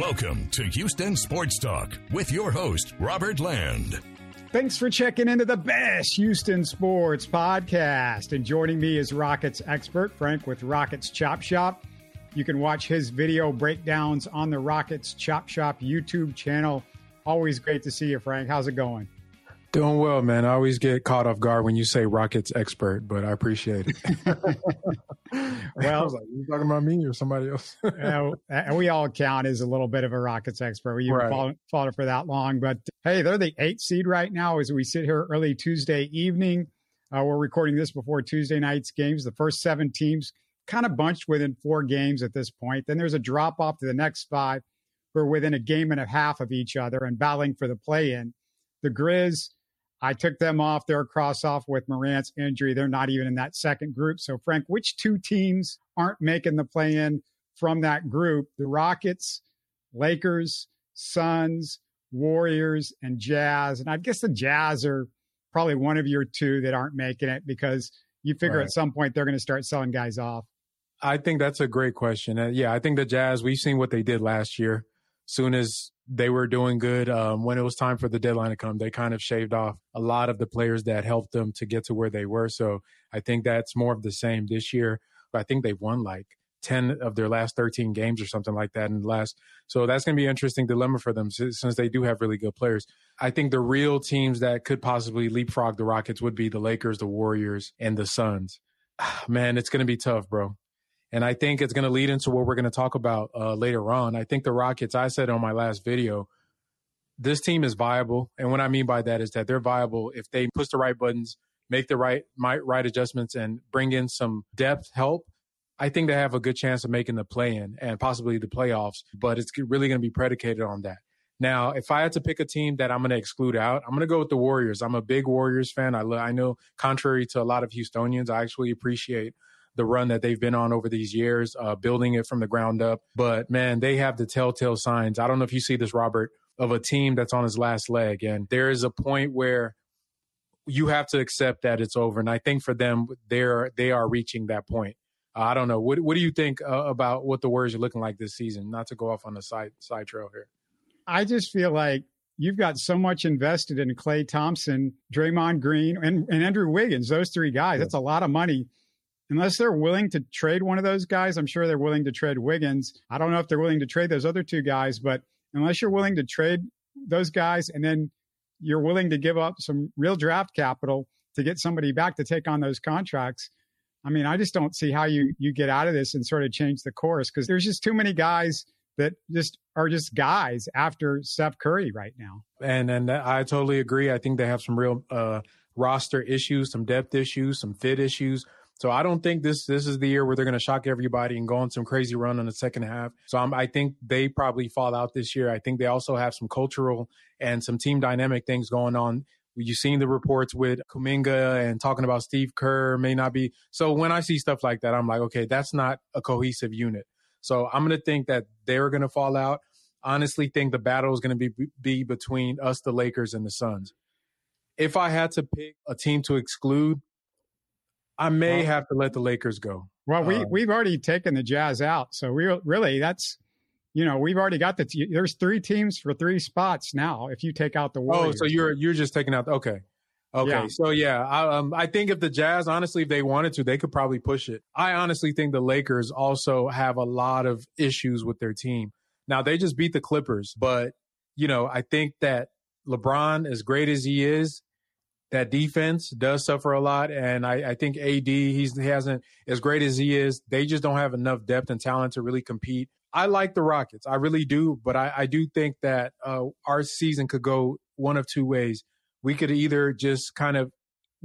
Welcome to Houston Sports Talk with your host, Robert Land. Thanks for checking into the best Houston sports podcast. And joining me is Rockets expert Frank with Rockets Chop Shop. You can watch his video breakdowns on the Rockets Chop Shop YouTube channel. Always great to see you, Frank. How's it going? Doing well, man. I always get caught off guard when you say Rockets expert, but I appreciate it. well, like, you talking about me or somebody else? uh, we all count as a little bit of a Rockets expert. We haven't right. followed, it for that long, but hey, they're the eighth seed right now as we sit here early Tuesday evening. Uh, we're recording this before Tuesday night's games. The first seven teams kind of bunched within four games at this point. Then there's a drop off to the next five who are within a game and a half of each other and battling for the play in. The Grizz I took them off. They're cross off with Morant's injury. They're not even in that second group. So, Frank, which two teams aren't making the play in from that group? The Rockets, Lakers, Suns, Warriors, and Jazz. And I guess the Jazz are probably one of your two that aren't making it because you figure right. at some point they're going to start selling guys off. I think that's a great question. Uh, yeah, I think the Jazz, we've seen what they did last year. Soon as they were doing good. Um, when it was time for the deadline to come, they kind of shaved off a lot of the players that helped them to get to where they were. So I think that's more of the same this year. I think they've won like 10 of their last 13 games or something like that in the last. So that's going to be an interesting dilemma for them since they do have really good players. I think the real teams that could possibly leapfrog the Rockets would be the Lakers, the Warriors, and the Suns. Man, it's going to be tough, bro. And I think it's going to lead into what we're going to talk about uh, later on. I think the Rockets, I said on my last video, this team is viable. And what I mean by that is that they're viable if they push the right buttons, make the right right adjustments, and bring in some depth help. I think they have a good chance of making the play in and possibly the playoffs, but it's really going to be predicated on that. Now, if I had to pick a team that I'm going to exclude out, I'm going to go with the Warriors. I'm a big Warriors fan. I, I know, contrary to a lot of Houstonians, I actually appreciate the run that they've been on over these years, uh, building it from the ground up. But man, they have the telltale signs. I don't know if you see this, Robert, of a team that's on his last leg. And there is a point where you have to accept that it's over. And I think for them, they're, they are reaching that point. Uh, I don't know. What, what do you think uh, about what the Warriors are looking like this season? Not to go off on the side, side trail here. I just feel like you've got so much invested in Klay Thompson, Draymond Green, and, and Andrew Wiggins, those three guys. That's a lot of money unless they're willing to trade one of those guys, I'm sure they're willing to trade Wiggins. I don't know if they're willing to trade those other two guys, but unless you're willing to trade those guys and then you're willing to give up some real draft capital to get somebody back to take on those contracts. I mean, I just don't see how you you get out of this and sort of change the course because there's just too many guys that just are just guys after Steph Curry right now. And and I totally agree. I think they have some real uh, roster issues, some depth issues, some fit issues. So I don't think this this is the year where they're going to shock everybody and go on some crazy run in the second half. So I'm, I think they probably fall out this year. I think they also have some cultural and some team dynamic things going on. You've seen the reports with Kuminga and talking about Steve Kerr may not be. So when I see stuff like that, I'm like, okay, that's not a cohesive unit. So I'm going to think that they're going to fall out. Honestly, think the battle is going to be be between us, the Lakers, and the Suns. If I had to pick a team to exclude, I may have to let the Lakers go. Well, we um, we've already taken the Jazz out, so we really that's you know we've already got the t- there's three teams for three spots now. If you take out the Warriors. Oh, so you're you're just taking out okay. Okay, yeah. so yeah, I, um, I think if the Jazz, honestly, if they wanted to, they could probably push it. I honestly think the Lakers also have a lot of issues with their team. Now they just beat the Clippers, but you know, I think that LeBron, as great as he is, that defense does suffer a lot. And I, I think AD, he's, he hasn't, as great as he is, they just don't have enough depth and talent to really compete. I like the Rockets. I really do. But I, I do think that uh, our season could go one of two ways. We could either just kind of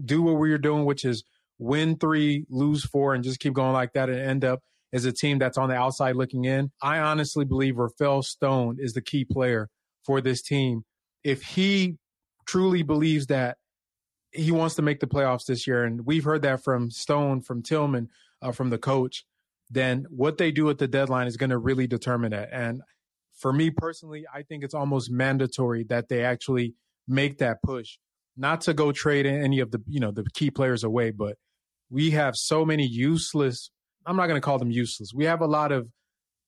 do what we are doing, which is win three, lose four, and just keep going like that and end up as a team that's on the outside looking in. I honestly believe Rafael Stone is the key player for this team. If he truly believes that he wants to make the playoffs this year, and we've heard that from Stone, from Tilman, uh, from the coach. Then what they do at the deadline is going to really determine that. And for me personally, I think it's almost mandatory that they actually make that push, not to go trade any of the you know the key players away, but we have so many useless. I'm not going to call them useless. We have a lot of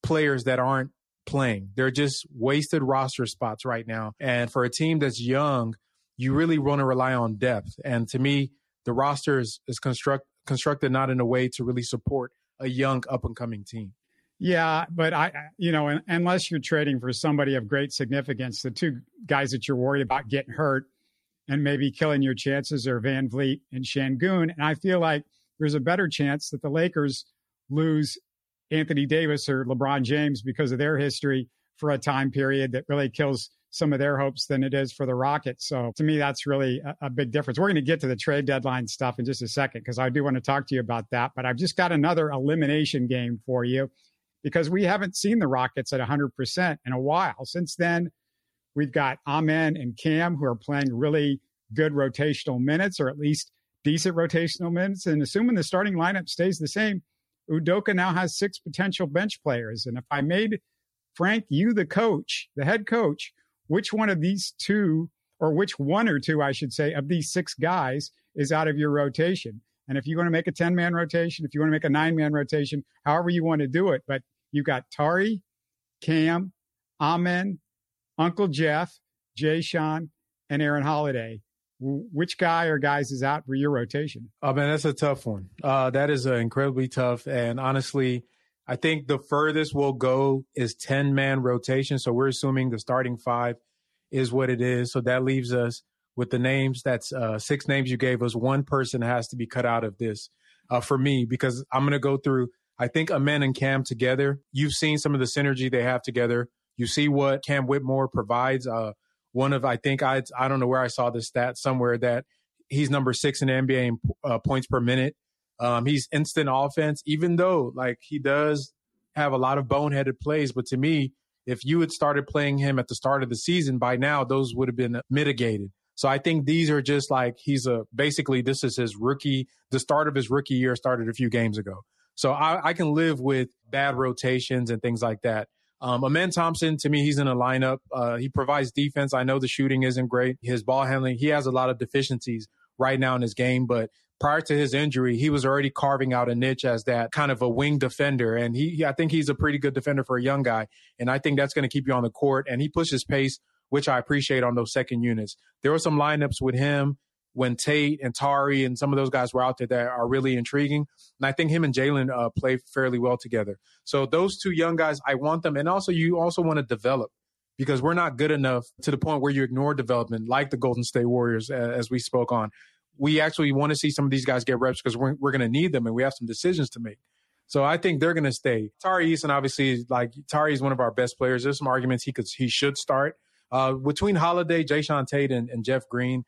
players that aren't playing. They're just wasted roster spots right now. And for a team that's young, you really want to rely on depth. And to me, the roster is, is construct, constructed not in a way to really support a young up and coming team. Yeah, but I, you know, unless you're trading for somebody of great significance, the two guys that you're worried about getting hurt and maybe killing your chances are VanVleet and Sengun. And I feel like there's a better chance that the Lakers lose Anthony Davis or LeBron James because of their history for a time period that really kills some of their hopes than it is for the Rockets. So to me, that's really a, a big difference. We're going to get to the trade deadline stuff in just a second because I do want to talk to you about that. But I've just got another elimination game for you because we haven't seen the Rockets at 100% in a while. Since then, we've got Amen and Cam who are playing really good rotational minutes or at least decent rotational minutes. And assuming the starting lineup stays the same, Udoka now has six potential bench players. And if I made Frank, you the coach, the head coach, which one of these two, or which one or two, I should say, of these six guys is out of your rotation? And if you want to make a 10 man rotation, if you want to make a nine man rotation, however you want to do it, but you've got Tari, Cam, Amen, Uncle Jeff, Jae'Sean, and Aaron Holiday which guy or guys is out for your rotation? Oh man, that's a tough one. Uh, that is uh, incredibly tough, and honestly, I think the furthest we'll go is ten man rotation. So we're assuming the starting five is what it is. So that leaves us with the names. That's uh, six names you gave us. One person has to be cut out of this uh, for me because I'm going to go through. I think Amen and Cam together. You've seen some of the synergy they have together. You see what Cam Whitmore provides. Uh, one of I think I I don't know where I saw this stat somewhere that he's number six in the NBA in uh, points per minute. Um, he's instant offense, even though like he does have a lot of boneheaded plays. But to me, if you had started playing him at the start of the season, by now those would have been mitigated. So I think these are just like he's a basically this is his rookie. The start of his rookie year started a few games ago. So I, I can live with bad rotations and things like that. Um, Amen Thompson, to me, he's in a lineup. Uh, he provides defense. I know the shooting isn't great. His ball handling, he has a lot of deficiencies right now in his game, but prior to his injury, he was already carving out a niche as that kind of a wing defender. And he, I think he's a pretty good defender for a young guy. And I think that's going to keep you on the court. And he pushes pace, which I appreciate on those second units. There were some lineups with him when Tate and Tari and some of those guys were out there that are really intriguing. And I think him and Jalen uh, play fairly well together. So those two young guys, I want them. And also, you also want to develop because we're not good enough to the point where you ignore development, like the Golden State Warriors, as we spoke on. We actually want to see some of these guys get reps because we're, we're going to need them and we have some decisions to make. So I think they're going to stay. Tari Eason, obviously, like Tari is one of our best players. There's some arguments he could he should start. Uh, between Holiday, Jae'Sean Tate, and, and Jeff Green,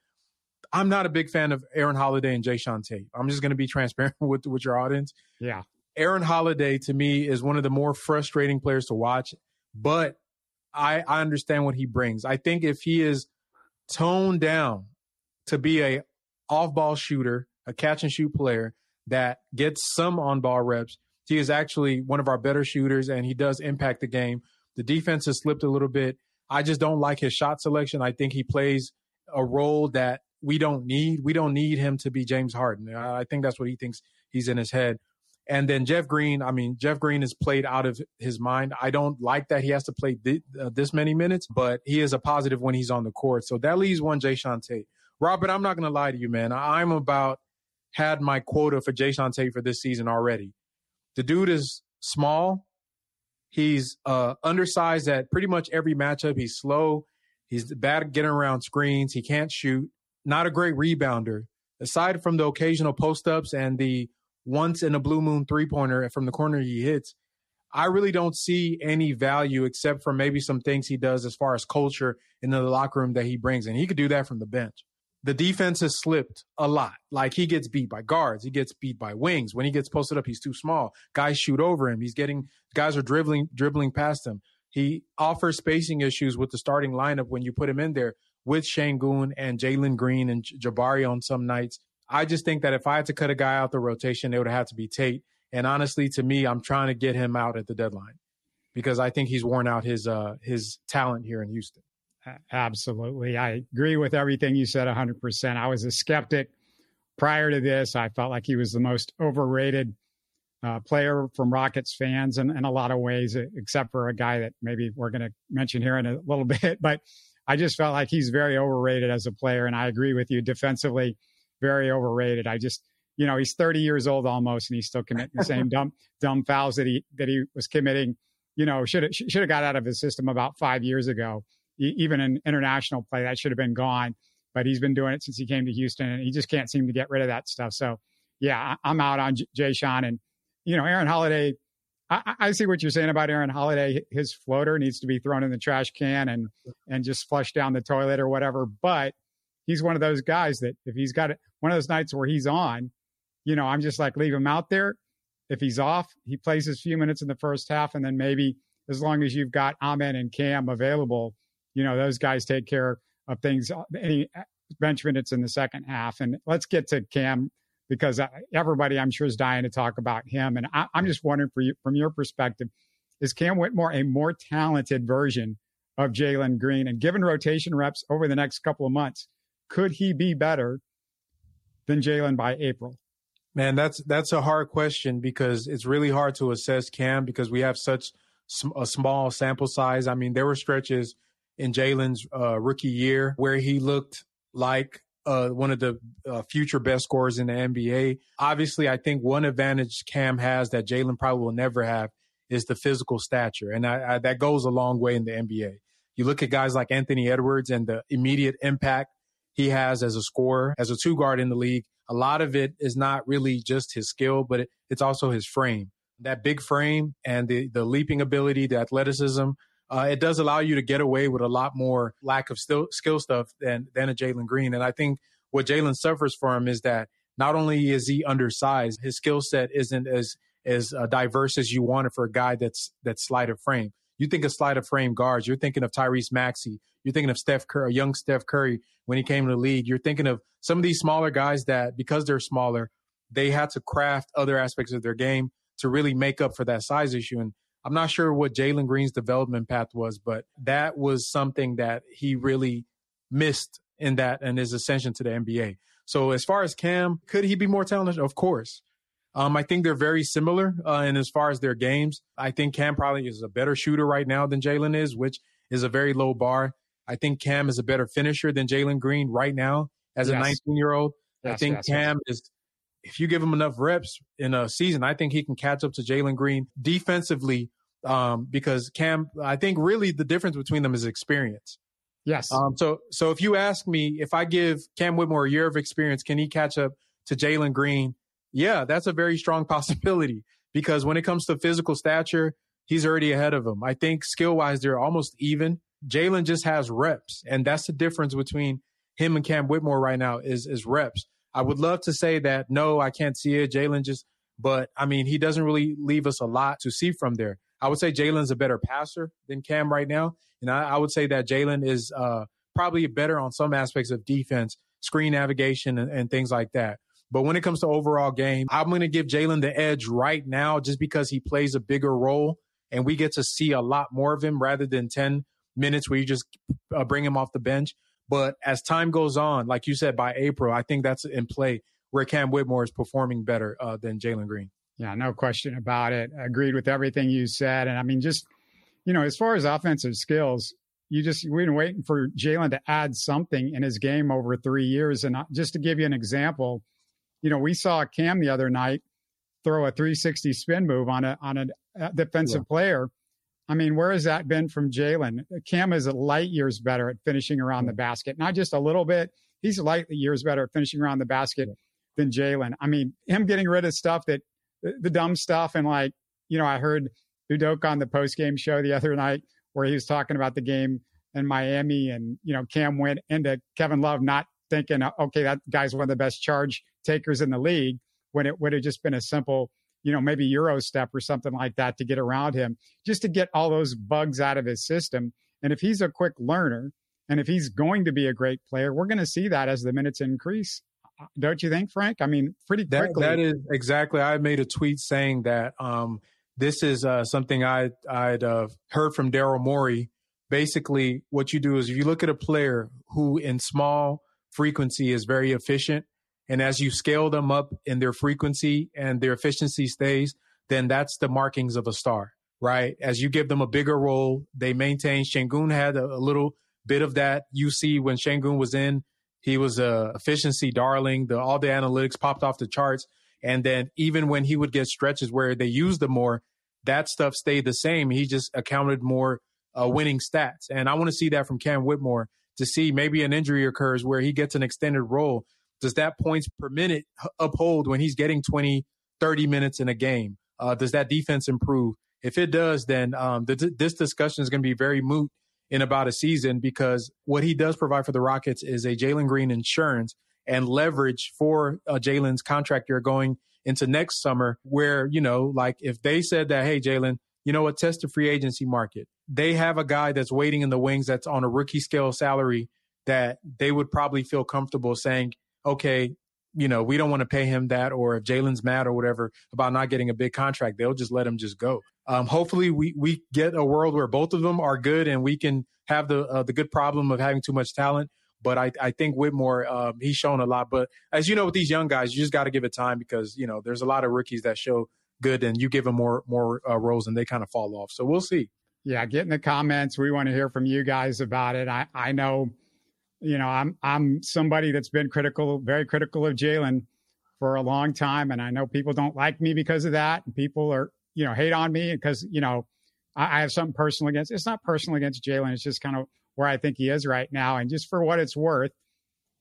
I'm not a big fan of Aaron Holiday and Jae'Sean Tate. I'm just going to be transparent with with your audience. Yeah, Aaron Holiday to me is one of the more frustrating players to watch, but I I understand what he brings. I think if he is toned down to be a off ball shooter, a catch and shoot player that gets some on ball reps, he is actually one of our better shooters and he does impact the game. The defense has slipped a little bit. I just don't like his shot selection. I think he plays a role that we don't need. We don't need him to be James Harden. I think that's what he thinks he's in his head. And then Jeff Green, I mean, Jeff Green is played out of his mind. I don't like that he has to play th- uh, this many minutes, but he is a positive when he's on the court. So that leaves one Jae'Sean Tate. Robert, I'm not going to lie to you, man. I'm about had my quota for Jae'Sean Tate for this season already. The dude is small. He's uh, undersized at pretty much every matchup. He's slow. He's bad at getting around screens. He can't shoot not a great rebounder. Aside from the occasional post ups and the once in a blue moon three pointer from the corner he hits, I really don't see any value except for maybe some things he does as far as culture in the locker room that he brings. And he could do that from the bench. The defense has slipped a lot. Like he gets beat by guards, he gets beat by wings. When he gets posted up, he's too small. Guys shoot over him. He's getting guys are dribbling dribbling past him. He offers spacing issues with the starting lineup when you put him in there with Sengun and Jalen Green and Jabari on some nights. I just think that if I had to cut a guy out the rotation, it would have to be Tate. And honestly, to me, I'm trying to get him out at the deadline because I think he's worn out his uh, his talent here in Houston. Absolutely, I agree with everything you said 100. percent I was a skeptic prior to this. I felt like he was the most overrated uh, player from Rockets fans in, in a lot of ways, except for a guy that maybe we're going to mention here in a little bit. But I just felt like he's very overrated as a player. And I agree with you defensively, very overrated. I just, you know, he's 30 years old almost and he's still committing the same dumb, dumb fouls that he, that he was committing, you know, should have, should have got out of his system about five years ago. Even in international play, that should have been gone. But he's been doing it since he came to Houston and he just can't seem to get rid of that stuff. So, yeah, I'm out on Jae'Sean and you know, Aaron Holiday, I, I, see what you're saying about Aaron Holiday. His floater needs to be thrown in the trash can and and just flushed down the toilet or whatever. But he's one of those guys that if he's got it, one of those nights where he's on, you know, I'm just like leave him out there. If he's off, he plays his few minutes in the first half, and then maybe as long as you've got Amen and Cam available, you know, those guys take care of things. Uh, any uh, bench minutes in the second half, and let's get to Cam because uh, everybody I'm sure is dying to talk about him. And I, am just wondering for you, from your perspective, is Cam Whitmore a more talented version of Jalen Green? And given rotation reps over the next couple of months, could he be better than Jalen by April? Man, that's that's a hard question because it's really hard to assess Cam because we have such a small sample size. I mean, there were stretches in Jalen's uh, rookie year where he looked like uh, one of the uh, future best scorers in the NBA. Obviously, I think one advantage Cam has that Jalen probably will never have is the physical stature, and I, I, that goes a long way in the NBA. You look at guys like Anthony Edwards and the immediate impact he has as a scorer, as a two guard in the league. A lot of it is not really just his skill, but it, it's also his frame. That big frame and the the leaping ability, the athleticism, uh, it does allow you to get away with a lot more lack of skill, skill stuff than than a Jalen Green. And I think what Jalen suffers from is that not only is he undersized, his skill set isn't as as uh, diverse as you want it for a guy that's that's slight of frame. You think of slight of frame guards, you're thinking of Tyrese Maxey, you're thinking of Steph Curry, young Steph Curry when he came to the league. You're thinking of some of these smaller guys that because they're smaller, they had to craft other aspects of their game to really make up for that size issue. And I'm not sure what Jalen Green's development path was, but that was something that he really missed in that and his ascension to the NBA. So as far as Cam, could he be more talented? Of course. Um, I think they're very similar. Uh, and as far as their games, I think Cam probably is a better shooter right now than Jalen is, which is a very low bar. I think Cam is a better finisher than Jalen Green right now as yes. a 19 year old. Yes, I think yes, Cam is if you give him enough reps in a season, I think he can catch up to Jalen Green defensively. Um, because Cam, I think really the difference between them is experience. Yes. Um, so, so if you ask me if I give Cam Whitmore a year of experience, can he catch up to Jalen Green? Yeah, that's a very strong possibility because when it comes to physical stature, he's already ahead of him. I think skill wise, they're almost even. Jalen just has reps, and that's the difference between him and Cam Whitmore right now is is reps. I would love to say that no, I can't see it. Jalen just, but I mean, he doesn't really leave us a lot to see from there. I would say Jalen's a better passer than Cam right now, and I, I would say that Jalen is uh, probably better on some aspects of defense, screen navigation, and, and things like that. But when it comes to overall game, I'm going to give Jalen the edge right now just because he plays a bigger role and we get to see a lot more of him rather than 10 minutes where you just uh, bring him off the bench. But as time goes on, like you said, by April, I think that's in play where Cam Whitmore is performing better uh, than Jalen Green. Yeah, no question about it. Agreed with everything you said. And I mean, just, you know, as far as offensive skills, you just, we've been waiting for Jalen to add something in his game over three years. And just to give you an example, you know, we saw Cam the other night throw a 360 spin move on a on a defensive yeah. player I mean, where has that been from Jalen? Cam is hmm. light years better at finishing around the basket, not just a little bit. He's light years better at finishing around the basket than Jalen. I mean, him getting rid of stuff that the, the dumb stuff and like, you know, I heard Udoka on the post game show the other night where he was talking about the game in Miami and, you know, Cam went into Kevin Love not thinking, okay, that guy's one of the best charge takers in the league when it would have just been a simple you know, maybe Euro step or something like that to get around him, just to get all those bugs out of his system. And if he's a quick learner and if he's going to be a great player, we're going to see that as the minutes increase. Uh, don't you think, Frank? I mean, pretty quickly. that, that is exactly. I made a tweet saying that um, this is uh, something I, I'd uh, heard from Daryl Morey. Basically, what you do is if you look at a player who in small frequency is very efficient, and as you scale them up in their frequency and their efficiency stays, then that's the markings of a star, right? As you give them a bigger role, they maintain. Sengun had a, a little bit of that. You see when Sengun was in, he was a efficiency darling. The all the analytics popped off the charts. And then even when he would get stretches where they used him more, that stuff stayed the same. He just accounted more uh, winning stats. And I want to see that from Cam Whitmore to see maybe an injury occurs where he gets an extended role. Does that points per minute uphold when he's getting 20, 30 minutes in a game? Uh, does that defense improve? If it does, then um, this discussion is going to be very moot in about a season because what he does provide for the Rockets is a Jalen Green insurance and leverage for uh, Jalen's contract year going into next summer. Where you know, like if they said that, hey, Jalen, you know what, test the free agency market. They have a guy that's waiting in the wings that's on a rookie scale salary that they would probably feel comfortable saying, okay, you know, we don't want to pay him that, or if Jalen's mad or whatever about not getting a big contract, they'll just let him just go. Um, hopefully, we we get a world where both of them are good, and we can have the uh, the good problem of having too much talent. But I, I think Whitmore, uh, he's shown a lot. But as you know, with these young guys, you just got to give it time because you know there's a lot of rookies that show good, and you give them more more uh, roles, and they kind of fall off. So we'll see. Yeah, get in the comments. We want to hear from you guys about it. I I know you know, I'm I'm somebody that's been critical, very critical of Jalen for a long time, and I know people don't like me because of that. And people are, you know, hate on me because you know I, I have something personal against. It's not personal against Jalen. It's just kind of where I think he is right now, and just for what it's worth.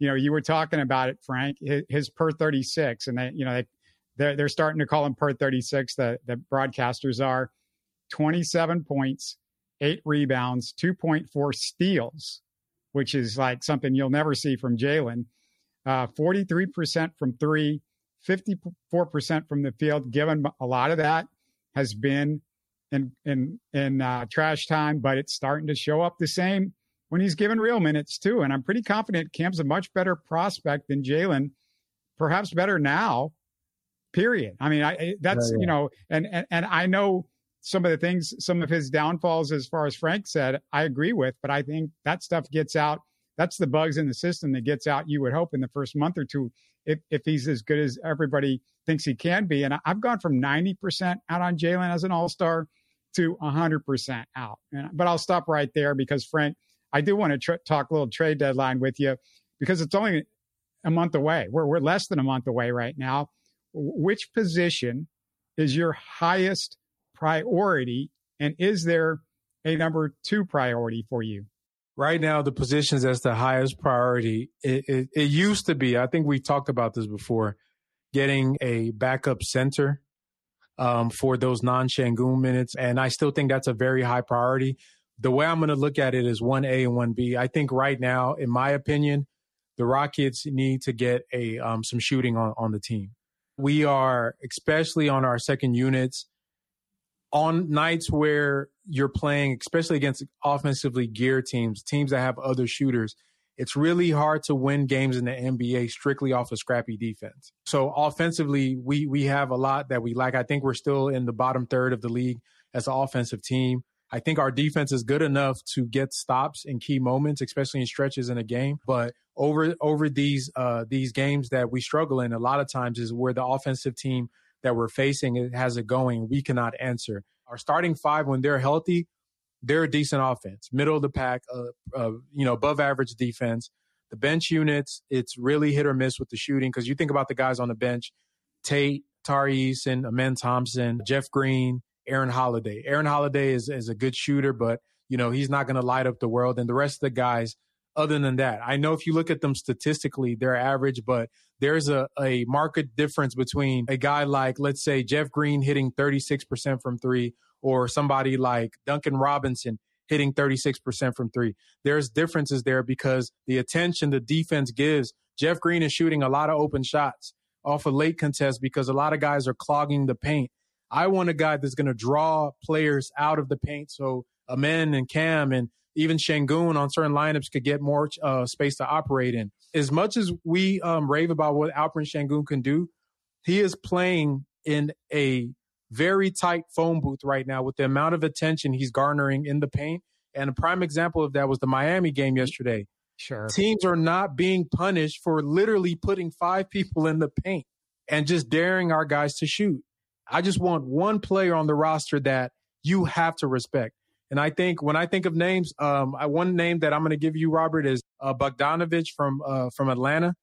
You know, you were talking about it, Frank. His, his per 36, and they, you know, they they're, they're starting to call him per 36. The the broadcasters are 27 points, eight rebounds, 2.4 steals which is like something you'll never see from Jalen. Uh, 43% from three, 54% from the field. Given a lot of that has been in in in uh, trash time, but it's starting to show up the same when he's given real minutes too. And I'm pretty confident Cam's a much better prospect than Jalen, perhaps better now. Period. I mean, I that's yeah, yeah. you know, and, and and I know some of the things, some of his downfalls, as far as Frank said, I agree with, but I think that stuff gets out. That's the bugs in the system that gets out, you would hope, in the first month or two, if, if he's as good as everybody thinks he can be. And I've gone from 90% out on Jalen as an all star to 100% out. And, but I'll stop right there because, Frank, I do want to tr- talk a little trade deadline with you because it's only a month away. We're, we're less than a month away right now. Which position is your highest priority? And is there a number two priority for you? Right now, the positions as the highest priority, it, it, it used to be, I think we talked about this before, getting a backup center um, for those non Sengun minutes. And I still think that's a very high priority. The way I'm going to look at it is 1A and 1B. I think right now, in my opinion, the Rockets need to get a um, some shooting on, on the team. We are, especially on our second units, on nights where you're playing, especially against offensively geared teams, teams that have other shooters, it's really hard to win games in the NBA strictly off of scrappy defense. So offensively, we we have a lot that we like. I think we're still in the bottom third of the league as an offensive team. I think our defense is good enough to get stops in key moments, especially in stretches in a game. But over over these uh, these games that we struggle in, a lot of times is where the offensive team that we're facing it has it going, we cannot answer. Our starting five, when they're healthy, they're a decent offense, middle of the pack, uh, uh, you know, above average defense. The bench units, it's really hit or miss with the shooting because you think about the guys on the bench: Tate, Tari Eason, Amen Thompson, Jeff Green, Aaron Holiday. Aaron Holiday is is a good shooter, but you know he's not going to light up the world. And the rest of the guys, other than that. I know if you look at them statistically, they're average, but there's a, a market difference between a guy like, let's say, Jeff Green hitting 36% from three or somebody like Duncan Robinson hitting 36% from three. There's differences there because the attention the defense gives, Jeff Green is shooting a lot of open shots off a of late contest because a lot of guys are clogging the paint. I want a guy that's going to draw players out of the paint. So Amen and Cam and even Sengun on certain lineups could get more uh, space to operate in. As much as we um, rave about what Alperen Sengun can do, he is playing in a very tight phone booth right now with the amount of attention he's garnering in the paint. And a prime example of that was the Miami game yesterday. Sure. Teams are not being punished for literally putting five people in the paint and just daring our guys to shoot. I just want one player on the roster that you have to respect. And I think when I think of names, um, I, one name that I'm going to give you, Robert, is uh, Bogdanovic from uh, from Atlanta.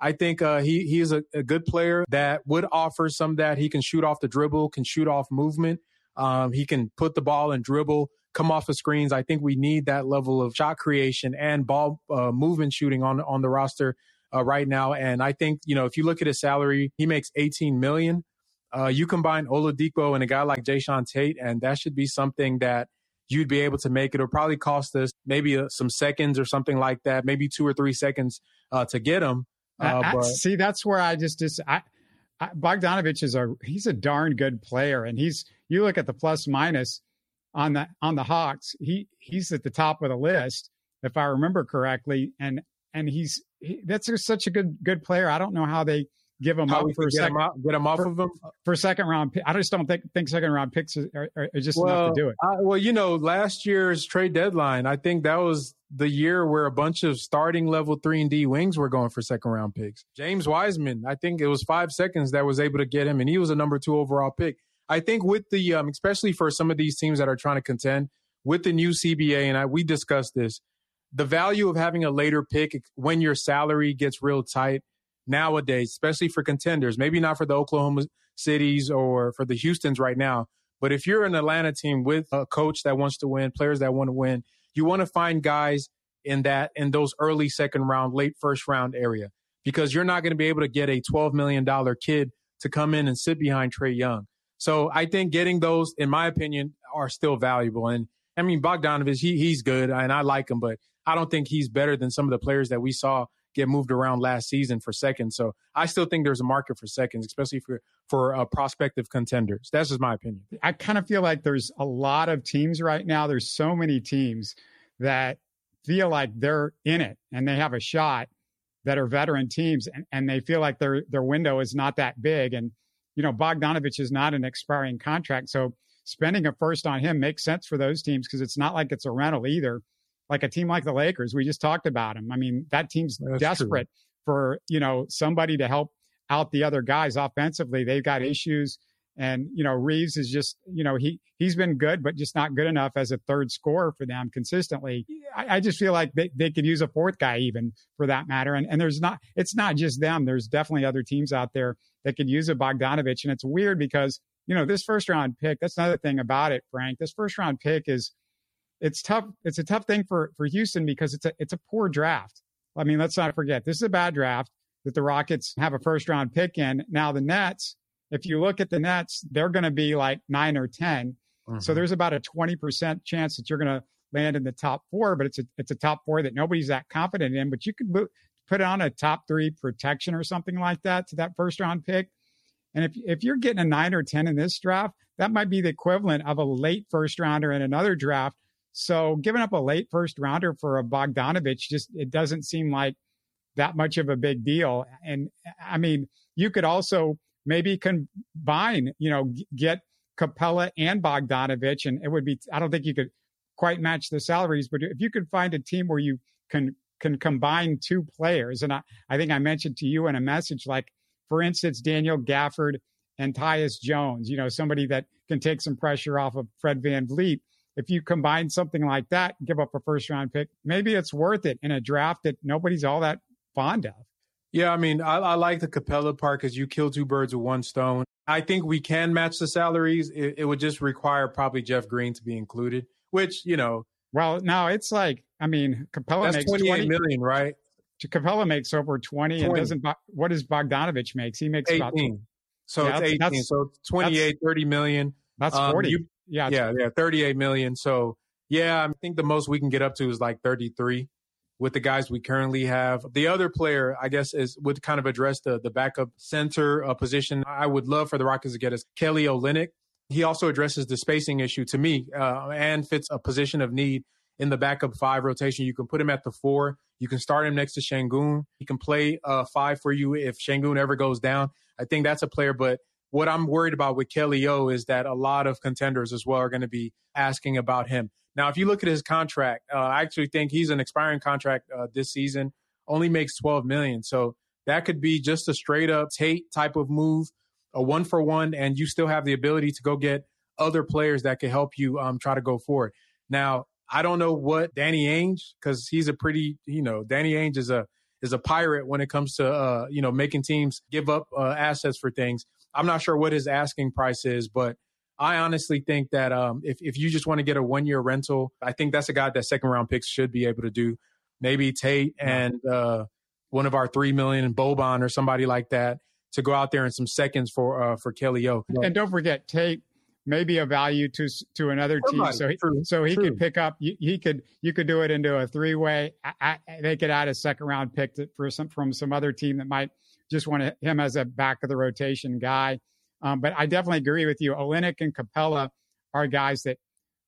I think uh, he he is a, a, good player that would offer some that he can shoot off the dribble, can shoot off movement. Um, he can put the ball and dribble, come off the screens. I think we need that level of shot creation and ball uh, movement shooting on on the roster uh, right now. And I think you know if you look at his salary, he makes 18 million. Uh, you combine Oladipo and a guy like Jae'Sean Tate, and that should be something that you'd be able to make. it. It'll probably cost us maybe uh, some seconds or something like that, maybe two or three seconds uh, to get him. Uh, I, see, that's where I just, just I, I, Bogdanovic is a he's a darn good player, and he's you look at the plus minus on the on the Hawks, he he's at the top of the list if I remember correctly, and and he's he, that's such a good good player. I don't know how they give How up for a second, get him off for, of him for second round. I just don't think think second round picks are, are, are just well, enough to do it. I, well, you know, last year's trade deadline, I think that was the year where a bunch of starting level three and D wings were going for second round picks. James Wiseman, I think it was five seconds that was able to get him, and he was a number two overall pick. I think with the, um, especially for some of these teams that are trying to contend with the new CBA, and I, we discussed this, the value of having a later pick when your salary gets real tight nowadays, especially for contenders. Maybe not for the Oklahoma cities or for the Houston's right now. But if you're an Atlanta team with a coach that wants to win, players that want to win, you want to find guys in that in those early second round, late first round area because you're not going to be able to get a $12 million kid to come in and sit behind Trae Young. So I think getting those, in my opinion, are still valuable. And I mean, Bogdanovic, he, he's good and I like him, but I don't think he's better than some of the players that we saw get moved around last season for seconds. So I still think there's a market for seconds, especially for for uh, prospective contenders. That's just my opinion. I kind of feel like there's a lot of teams right now. There's so many teams that feel like they're in it and they have a shot that are veteran teams and, and they feel like their their window is not that big. And you know, Bogdanovic is not an expiring contract, so spending a first on him makes sense for those teams because it's not like it's a rental either like a team like the Lakers. We just talked about them. I mean, that team's That's desperate true. for, you know, somebody to help out the other guys offensively. They've got issues. And, you know, Reaves is just, you know, he, he's been good, but just not good enough as a third scorer for them consistently. I, I just feel like they, they could use a fourth guy even for that matter. And, and there's not, it's not just them. There's definitely other teams out there that could use a Bogdanovic. And it's weird because, you know, this first round pick, that's another thing about it, Frank. This first round pick is, it's tough. It's a tough thing for for Houston because it's a it's a poor draft. I mean, let's not forget this is a bad draft that the Rockets have a first round pick in. Now the Nets, if you look at the Nets, they're going to be like nine or 10 mm-hmm. So there's about a twenty percent chance that you're going to land in the top four. But it's a it's a top four that nobody's that confident in. But you could put on a top three protection or something like that to that first round pick. And if if you're getting a nine or ten in this draft, that might be the equivalent of a late first rounder in another draft so giving up a late first rounder for a Bogdanovic just it doesn't seem like that much of a big deal. And I mean, you could also maybe combine, you know, get Capela and Bogdanovic, and it would be. I don't think you could quite match the salaries, but if you could find a team where you can can combine two players, and I, I think I mentioned to you in a message, like for instance, Daniel Gafford and Tyus Jones, you know, somebody that can take some pressure off of Fred Van VanVleet if you combine something like that, give up a first round pick, maybe it's worth it in a draft that nobody's all that fond of. Yeah, I mean, I, I like the Capela part because you kill two birds with one stone. I think we can match the salaries. It, it, would just require probably Jeff Green to be included, which you know. Well, no, it's like I mean, Capela makes 28 20, million, right? Capela makes over 20, 20, and doesn't. What does Bogdanovic makes? He makes 18. about. So yeah, it's 18. so 28, 30 million. That's 40. Um, you, yeah, yeah, yeah, 38 million. So yeah, I think the most we can get up to is like 33 with the guys we currently have. The other player, I guess, is would kind of address the the backup center uh, position. I would love for the Rockets to get us Kelly Olynyk. He also addresses the spacing issue to me uh, and fits a position of need in the backup five rotation. You can put him at the four. You can start him next to Sengun. He can play uh, five for you if Sengun ever goes down. I think that's a player, but what I'm worried about with Kelly O is that a lot of contenders as well are going to be asking about him. Now, if you look at his contract, uh, I actually think he's an expiring contract uh, this season, only makes 12 million. So that could be just a straight up Tate type of move. a one for one, and you still have the ability to go get other players that can help you um, try to go forward. Now, I don't know what Danny Ainge, because he's a pretty, you know, Danny Ainge is a is a pirate when it comes to uh, you know making teams give up uh, assets for things. I'm not sure what his asking price is, but I honestly think that um, if if you just want to get a one year rental, I think that's a guy that second round picks should be able to do. Maybe Tate and uh, one of our three million Boban or somebody like that to go out there in some seconds for uh, for Kelly O. And don't forget Tate maybe a value to to another team. So he, true, so he true. could pick up. He could you could do it into a three way. They could add a second round pick for some from some other team that might just want him as a back of the rotation guy. Um, but I definitely agree with you. Olynyk and Capela are guys that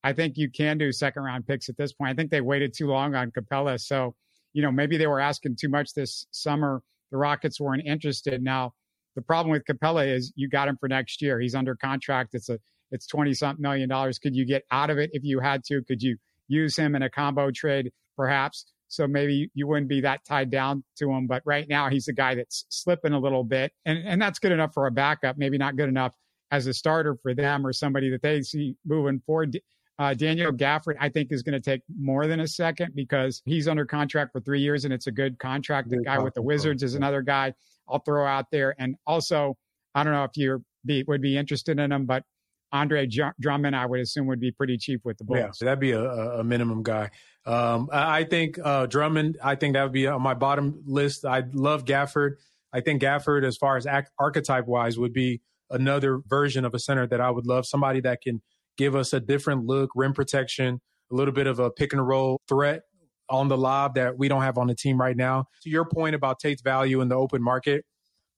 I think you can do second round picks at this point. I think they waited too long on Capela. so you know maybe they were asking too much this summer. The Rockets weren't interested. Now the problem with Capela is you got him for next year. He's under contract. It's a it's 20 something million dollars. Could you get out of it if you had to? Could you use him in a combo trade perhaps? So maybe you wouldn't be that tied down to him. But right now he's a guy that's slipping a little bit. And, and that's good enough for a backup, maybe not good enough as a starter for them or somebody that they see moving forward. Uh, Daniel Gafford, I think, is going to take more than a second because he's under contract for three years and it's a good contract. The guy with the Wizards is another guy I'll throw out there. And also, I don't know if you would be interested in him, but Andre Drummond, I would assume, would be pretty cheap with the Bulls. Yeah, so that'd be a, a minimum guy. Um, I think uh, Drummond, I think that would be on my bottom list. I love Gafford. I think Gafford, as far as archetype wise, would be another version of a center that I would love. Somebody that can give us a different look, rim protection, a little bit of a pick and roll threat on the lob that we don't have on the team right now. To your point about Tate's value in the open market,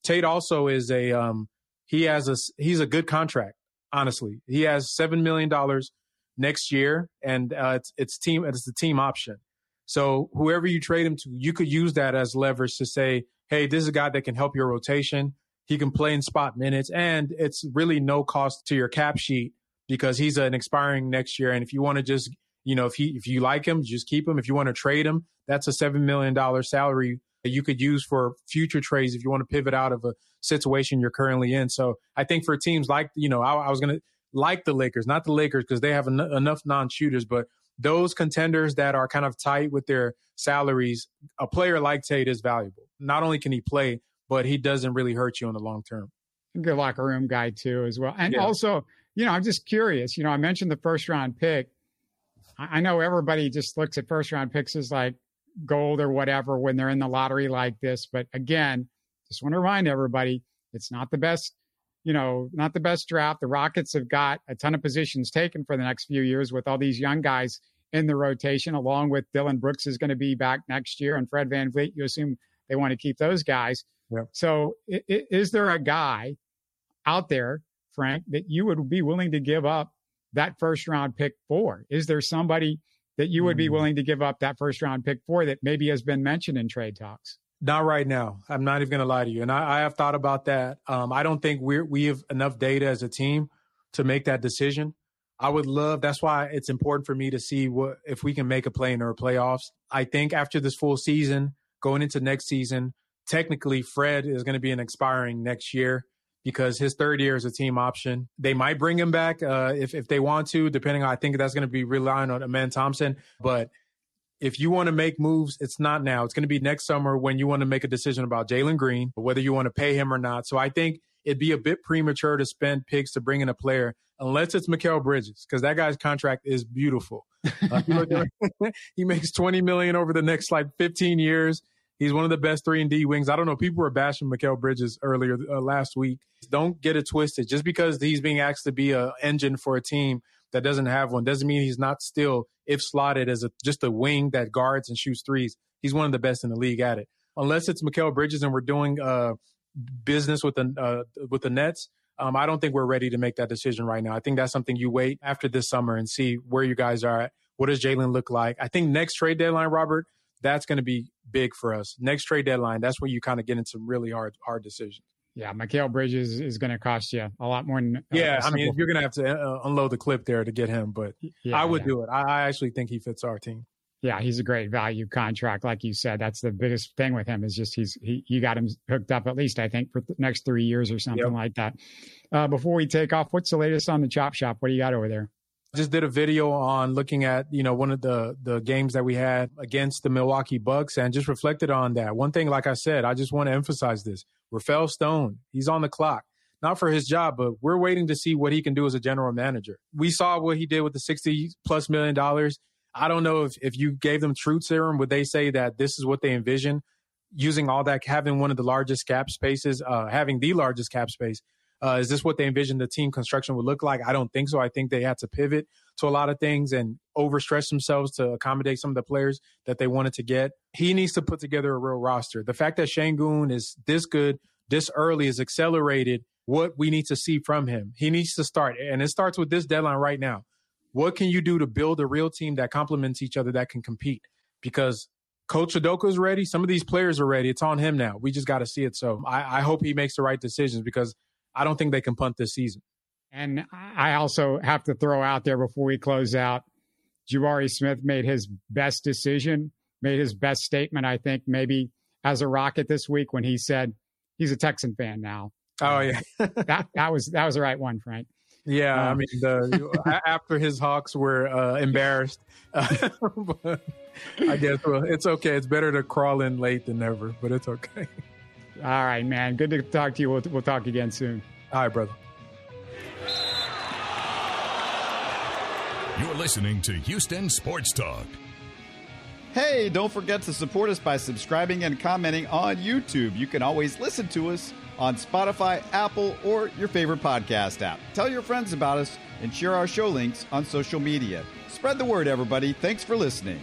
Tate also is a um, he has a he's a good contract honestly. He has $7 million next year, and uh, it's, it's, team, it's the team option. So whoever you trade him to, you could use that as leverage to say, hey, this is a guy that can help your rotation. He can play in spot minutes, and it's really no cost to your cap sheet because he's an expiring next year. And if you want to just, you know, if he if you like him, just keep him. If you want to trade him, that's a seven million dollar salary that you could use for future trades if you want to pivot out of a situation you're currently in. So I think for teams like, you know, I, I was to like the Lakers, not the Lakers because they have en- enough non shooters, but those contenders that are kind of tight with their salaries, a player like Tate is valuable. Not only can he play, but he doesn't really hurt you in the long term. Good locker room guy too, as well. And yeah. also, you know, I'm just curious. You know, I mentioned the first round pick. I know everybody just looks at first round picks as like, gold or whatever when they're in the lottery like this. But again, just want to remind everybody it's not the best, you know, not the best draft. The Rockets have got a ton of positions taken for the next few years with all these young guys in the rotation, along with Dillon Brooks is going to be back next year and Fred VanVleet. You assume they want to keep those guys. So is there a guy out there, Frank, that you would be willing to give up that first round pick for? Is there somebody that you would be mm. willing to give up that first round pick for that maybe has been mentioned in trade talks? Not right now. I'm not even going to lie to you. And I, I have thought about that. Um, I don't think we we have enough data as a team to make that decision. I would love. That's why it's important for me to see what if we can make a play in our playoffs. I think after this full season, going into next season, technically Fred is going to be an expiring next year because his third year is a team option. They might bring him back uh, if if they want to, depending on. I think that's going to be relying on Amen Thompson. But if you want to make moves, it's not now. It's going to be next summer when you want to make a decision about Jalen Green, whether you want to pay him or not. So I think it'd be a bit premature to spend picks to bring in a player unless it's Mikal Bridges because that guy's contract is beautiful. Uh, he makes 20 million over the next like 15 years. He's one of the best three and D wings. I don't know. People were bashing Mikal Bridges earlier uh, last week. Don't get it twisted. Just because he's being asked to be an engine for a team that doesn't have one doesn't mean he's not still, if slotted as a, just a wing that guards and shoots threes. He's one of the best in the league at it. Unless it's Mikal Bridges and we're doing uh, business with the uh, with the Nets, um, I don't think we're ready to make that decision right now. I think that's something you wait after this summer and see where you guys are at. What does Jalen look like? I think next trade deadline, Robert, that's going to be big for us. Next trade deadline, that's where you kind of get into some really hard hard decisions. Yeah, Mikal Bridges is going to cost you a lot more. Than, uh, yeah, I mean, you're going to have to uh, unload the clip there to get him, but yeah, I would yeah. do it. I, I, actually think he fits our team. Yeah, he's a great value contract, like you said. That's the biggest thing with him is just he's he you got him hooked up at least I think for the next three years or something yep. like that. Uh, before we take off, what's the latest on the chop shop? What do you got over there? Just did a video on looking at you know one of the the games that we had against the Milwaukee Bucks and just reflected on that. One thing, like I said, I just want to emphasize this: Rafael Stone, he's on the clock, not for his job, but we're waiting to see what he can do as a general manager. We saw what he did with the sixty plus million dollars. I don't know if if you gave them truth serum, would they say that this is what they envision? Using all that, having one of the largest cap spaces, uh, having the largest cap space uh, is this what they envisioned the team construction would look like? I don't think so. I think they had to pivot to a lot of things and overstretch themselves to accommodate some of the players that they wanted to get. He needs to put together a real roster. The fact that Sengun is this good, this early, is accelerated what we need to see from him. He needs to start, and it starts with this deadline right now. What can you do to build a real team that complements each other that can compete? Because Coach Udoka is ready. Some of these players are ready. It's on him now. We just got to see it. So I, I hope he makes the right decisions because I don't think they can punt this season. And I also have to throw out there before we close out, Jabari Smith made his best decision, made his best statement, I think, maybe as a Rocket this week when he said he's a Texan fan now. Oh yeah, that that was that was the right one, Frank. Yeah, um, I mean, the, after his Hawks were uh, embarrassed, uh, I guess well, it's okay. It's better to crawl in late than never, but it's okay. All right, man. Good to talk to you. We'll, we'll talk again soon. All right, brother. You're listening to Houston Sports Talk. Hey, don't forget to support us by subscribing and commenting on YouTube. You can always listen to us on Spotify, Apple, or your favorite podcast app. Tell your friends about us and share our show links on social media. Spread the word, everybody. Thanks for listening.